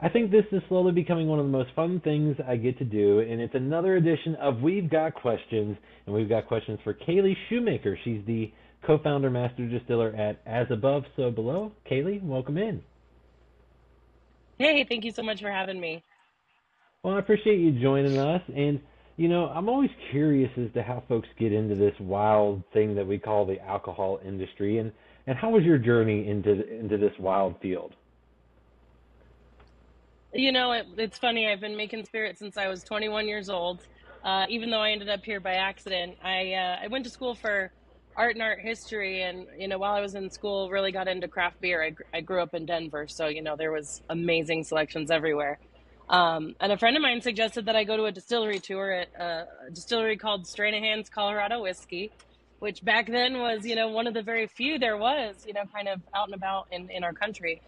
I think this is slowly becoming one of the most fun things I get to do, and it's another edition of We've Got Questions, and we've got questions for Caley Shoemaker. She's the co-founder, master distiller at As Above, So Below. Caley, welcome in. Hey, thank you so much for having me. Well, I appreciate you joining us, and you know, I'm always curious as to how folks get into this wild thing that we call the alcohol industry, and and how was your journey into into this wild field? You know, it, it's funny. I've been making spirits since I was 21 years old. Uh, even though I ended up here by accident, I uh, I went to school for art and art history, and you know, while I was in school, really got into craft beer. I, I grew up in Denver, so you know, there was amazing selections everywhere. Um, and a friend of mine suggested that I go to a distillery tour at uh, a distillery called Stranahan's Colorado Whiskey, which back then was, you know, one of the very few there was, you know, kind of out and about in, in our country.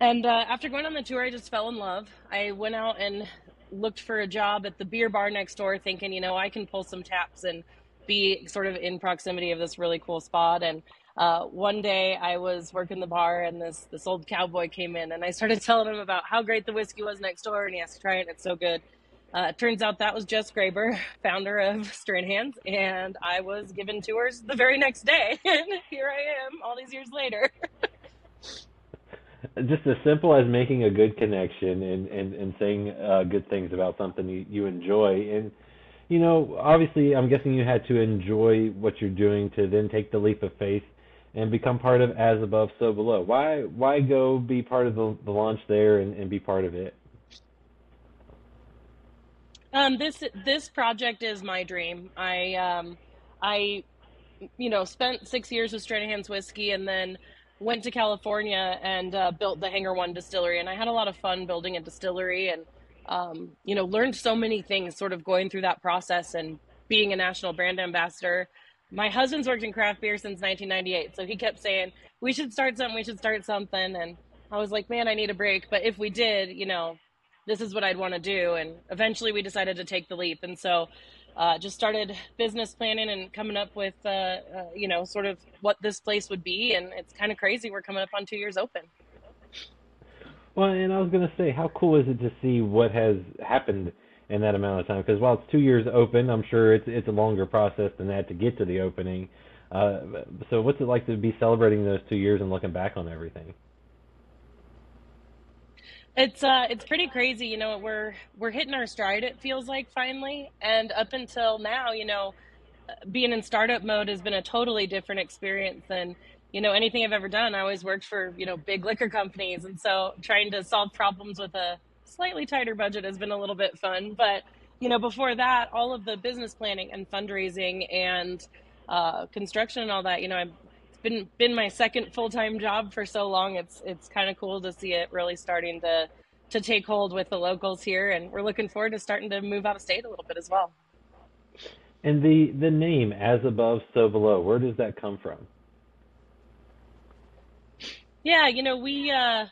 And uh, after going on the tour, I just fell in love. I went out and looked for a job at the beer bar next door, thinking, you know, I can pull some taps and be sort of in proximity of this really cool spot. And uh, one day I was working the bar and this this old cowboy came in and I started telling him about how great the whiskey was next door and he has to try it. It's so good. Uh, it turns out that was Jess Graber, founder of Stranahan's, and I was given tours the very next day, and here I am, all these years later. Just as simple as making a good connection and and and saying uh, good things about something you, you enjoy, and you know, obviously, I'm guessing you had to enjoy what you're doing to then take the leap of faith and become part of As Above, So Below. Why why go be part of the, the launch there and, and be part of it? Um, this this project is my dream. I um, I you know spent six years with Stranahan's whiskey and then went to California and uh, built the Hangar One distillery. And I had a lot of fun building a distillery and um, you know learned so many things sort of going through that process and being a national brand ambassador my husband's worked in craft beer since 1998 so he kept saying we should start something we should start something and i was like man i need a break but if we did you know this is what i'd want to do and eventually we decided to take the leap and so uh, just started business planning and coming up with uh, uh, you know sort of what this place would be and it's kind of crazy we're coming up on two years open well and i was going to say how cool is it to see what has happened in that amount of time. Because while it's two years open, I'm sure it's it's a longer process than that to get to the opening. Uh, so what's it like to be celebrating those two years and looking back on everything? It's uh it's pretty crazy, you know, we're we're hitting our stride it feels like finally and up until now, you know, being in startup mode has been a totally different experience than you know anything I've ever done. I always worked for, you know, big liquor companies and so trying to solve problems with a slightly tighter budget has been a little bit fun. But you know, before that, all of the business planning and fundraising and uh, construction and all that, you know, I've been been my second full time job for so long. It's it's kind of cool to see it really starting to to take hold with the locals here, and we're looking forward to starting to move out of state a little bit as well. And the the name, as above, so below, where does that come from? Yeah, you know, we uh,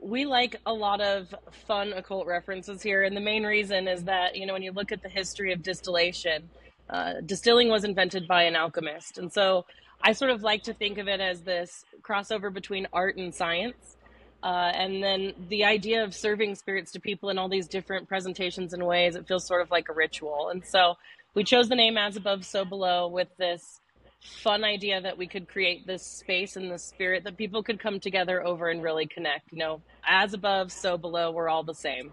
we like a lot of fun occult references here and the main reason is that you know when you look at the history of distillation uh, distilling was invented by an alchemist and so i sort of like to think of it as this crossover between art and science uh, and then the idea of serving spirits to people in all these different presentations and ways it feels sort of like a ritual and so we chose the name as above so below with this fun idea that we could create this space and the spirit that people could come together over and really connect. You know, as above, so below, we're all the same.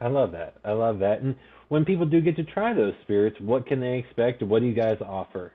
I love that. I love that. And when people do get to try those spirits, what can they expect? What do you guys offer?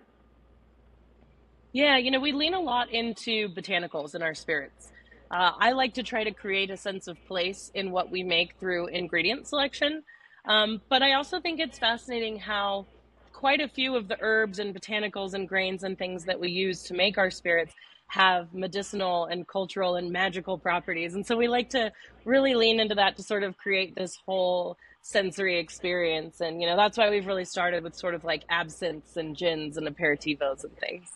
Yeah, you know, we lean a lot into botanicals in our spirits. Uh, I like to try to create a sense of place in what we make through ingredient selection. Um, but I also think it's fascinating how quite a few of the herbs and botanicals and grains and things that we use to make our spirits have medicinal and cultural and magical properties. And so we like to really lean into that to sort of create this whole sensory experience. And, you know, that's why we've really started with sort of like absinthes and gins and aperitivos and things.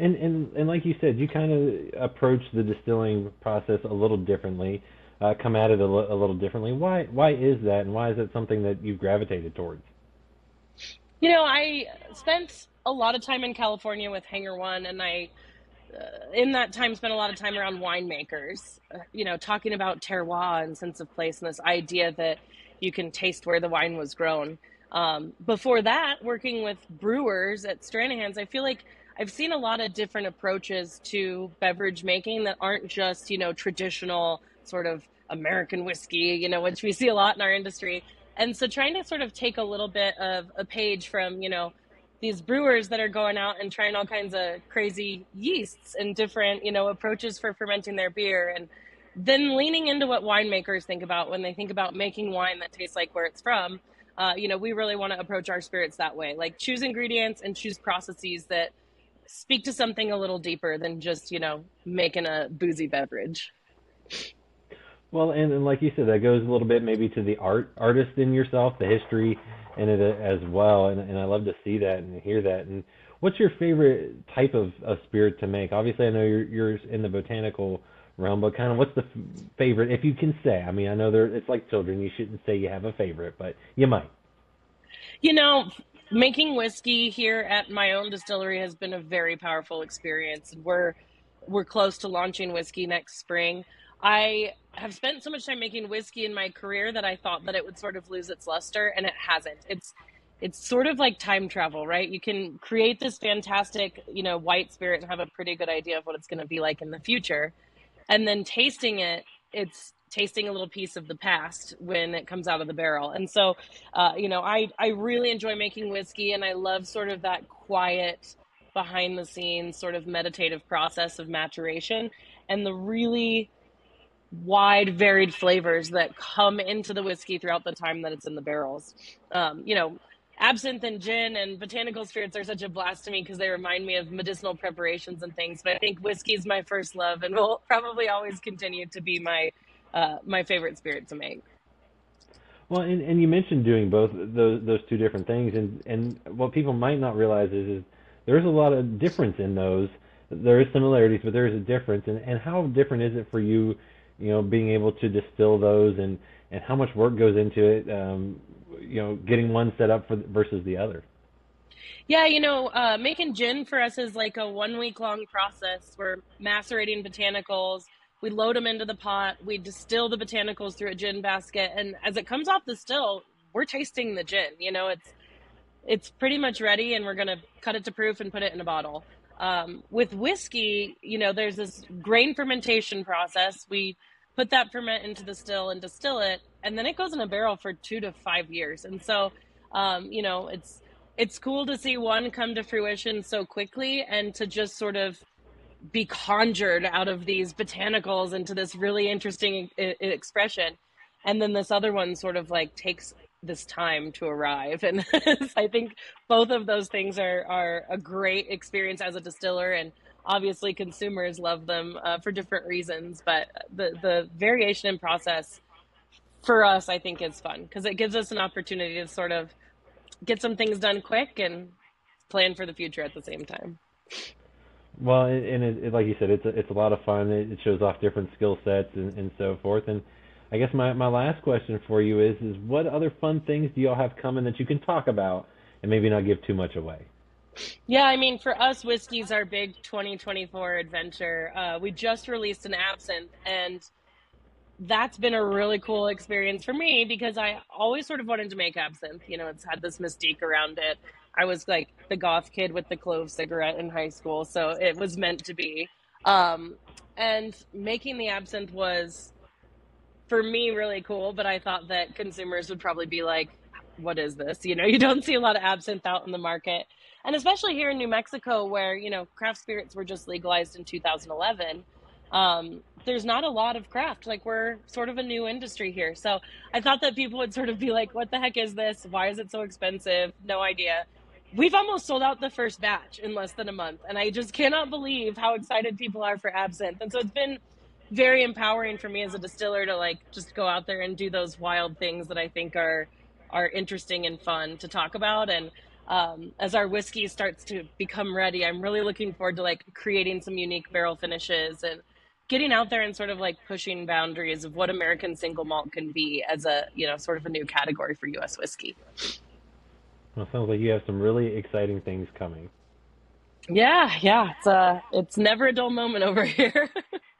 And, and, and like you said, you kind of approach the distilling process a little differently, uh, come at it a, little differently. Why, why is that? And why is it something that you've gravitated towards? You know, I spent a lot of time in California with Hangar One, and I uh, in that time spent a lot of time around winemakers, uh, you know, talking about terroir and sense of place and this idea that you can taste where the wine was grown. Um, before that, working with brewers at Stranahan's, I feel like I've seen a lot of different approaches to beverage making that aren't just, you know, traditional sort of American whiskey, you know, which we see a lot in our industry. And so trying to sort of take a little bit of a page from, you know, these brewers that are going out and trying all kinds of crazy yeasts and different, you know, approaches for fermenting their beer and then leaning into what winemakers think about when they think about making wine that tastes like where it's from. Uh, you know, we really want to approach our spirits that way. Like choose ingredients and choose processes that speak to something a little deeper than just, you know, making a boozy beverage. Well, and, and like you said, that goes a little bit maybe to the art artist in yourself, the history in it as well, and and I love to see that and hear that. And what's your favorite type of, of spirit to make? Obviously, I know you're you're in the botanical realm, but kind of what's the f- favorite, if you can say? I mean, I know there it's like children; you shouldn't say you have a favorite, but you might. You know, making whiskey here at my own distillery has been a very powerful experience. We're we're close to launching whiskey next spring. I have spent so much time making whiskey in my career that I thought that it would sort of lose its luster, and it hasn't. It's it's sort of like time travel, right? You can create this fantastic, you know, white spirit and have a pretty good idea of what it's going to be like in the future, and then tasting it, it's tasting a little piece of the past when it comes out of the barrel. And so, uh, you know, I I really enjoy making whiskey, and I love sort of that quiet behind the scenes sort of meditative process of maturation and the really wide, varied flavors that come into the whiskey throughout the time that it's in the barrels. Um, you know, absinthe and gin and botanical spirits are such a blast to me because they remind me of medicinal preparations and things. But I think whiskey is my first love and will probably always continue to be my uh, my favorite spirit to make. Well, and, and you mentioned doing both those those two different things, and and what people might not realize is, is there's a lot of difference in those. There is similarities, but there is a difference. And and how different is it for you you know, being able to distill those and and how much work goes into it, um, you know, getting one set up for versus the other. Yeah, you know, uh, making gin for us is like a one week long process. We're macerating botanicals. We load them into the pot. We distill the botanicals through a gin basket, and as it comes off the still, we're tasting the gin. You know, it's it's pretty much ready, and we're gonna cut it to proof and put it in a bottle. Um, with whiskey, you know, there's this grain fermentation process. We put that ferment into the still and distill it, and then it goes in a barrel for two to five years. And so, um, you know, it's it's cool to see one come to fruition so quickly, and to just sort of be conjured out of these botanicals into this really interesting I- expression, and then this other one sort of like takes this time to arrive. And i think both of those things are are a great experience as a distiller. And obviously consumers love them uh, for different reasons. But the the variation in process for us i think is fun because it gives us an opportunity to sort of get some things done quick and plan for the future at the same time well and it, it, like you said it's a, it's a lot of fun it, shows off different skill sets and, and so forth and I guess my, my last question for you is is what other fun things do y'all have coming that you can talk about and maybe not give too much away? Yeah, I mean, for us, whiskey's our big 2024 adventure. Uh, we just released an absinthe, and that's been a really cool experience for me because I always sort of wanted to make absinthe. You know, it's had this mystique around it. I was like the goth kid with the clove cigarette in high school, so it was meant to be. Um, and making the absinthe was for me really cool, but I thought that consumers would probably be like, what is this? You know, you don't see a lot of absinthe out in the market. And especially here in New Mexico, where, you know, craft spirits were just legalized in 2011, um, there's not a lot of craft. Like, we're sort of a new industry here. So I thought that people would sort of be like, what the heck is this? Why is it so expensive? No idea. We've almost sold out the first batch in less than a month. And I just cannot believe how excited people are for absinthe. And so it's been very empowering for me as a distiller to like just go out there and do those wild things that I think are are interesting and fun to talk about. And um, as our whiskey starts to become ready, I'm really looking forward to like creating some unique barrel finishes and getting out there and sort of like pushing boundaries of what American single malt can be as a you know sort of a new category for U.S. whiskey. Well, sounds like you have some really exciting things coming. Yeah, yeah. It's uh it's never a dull moment over here.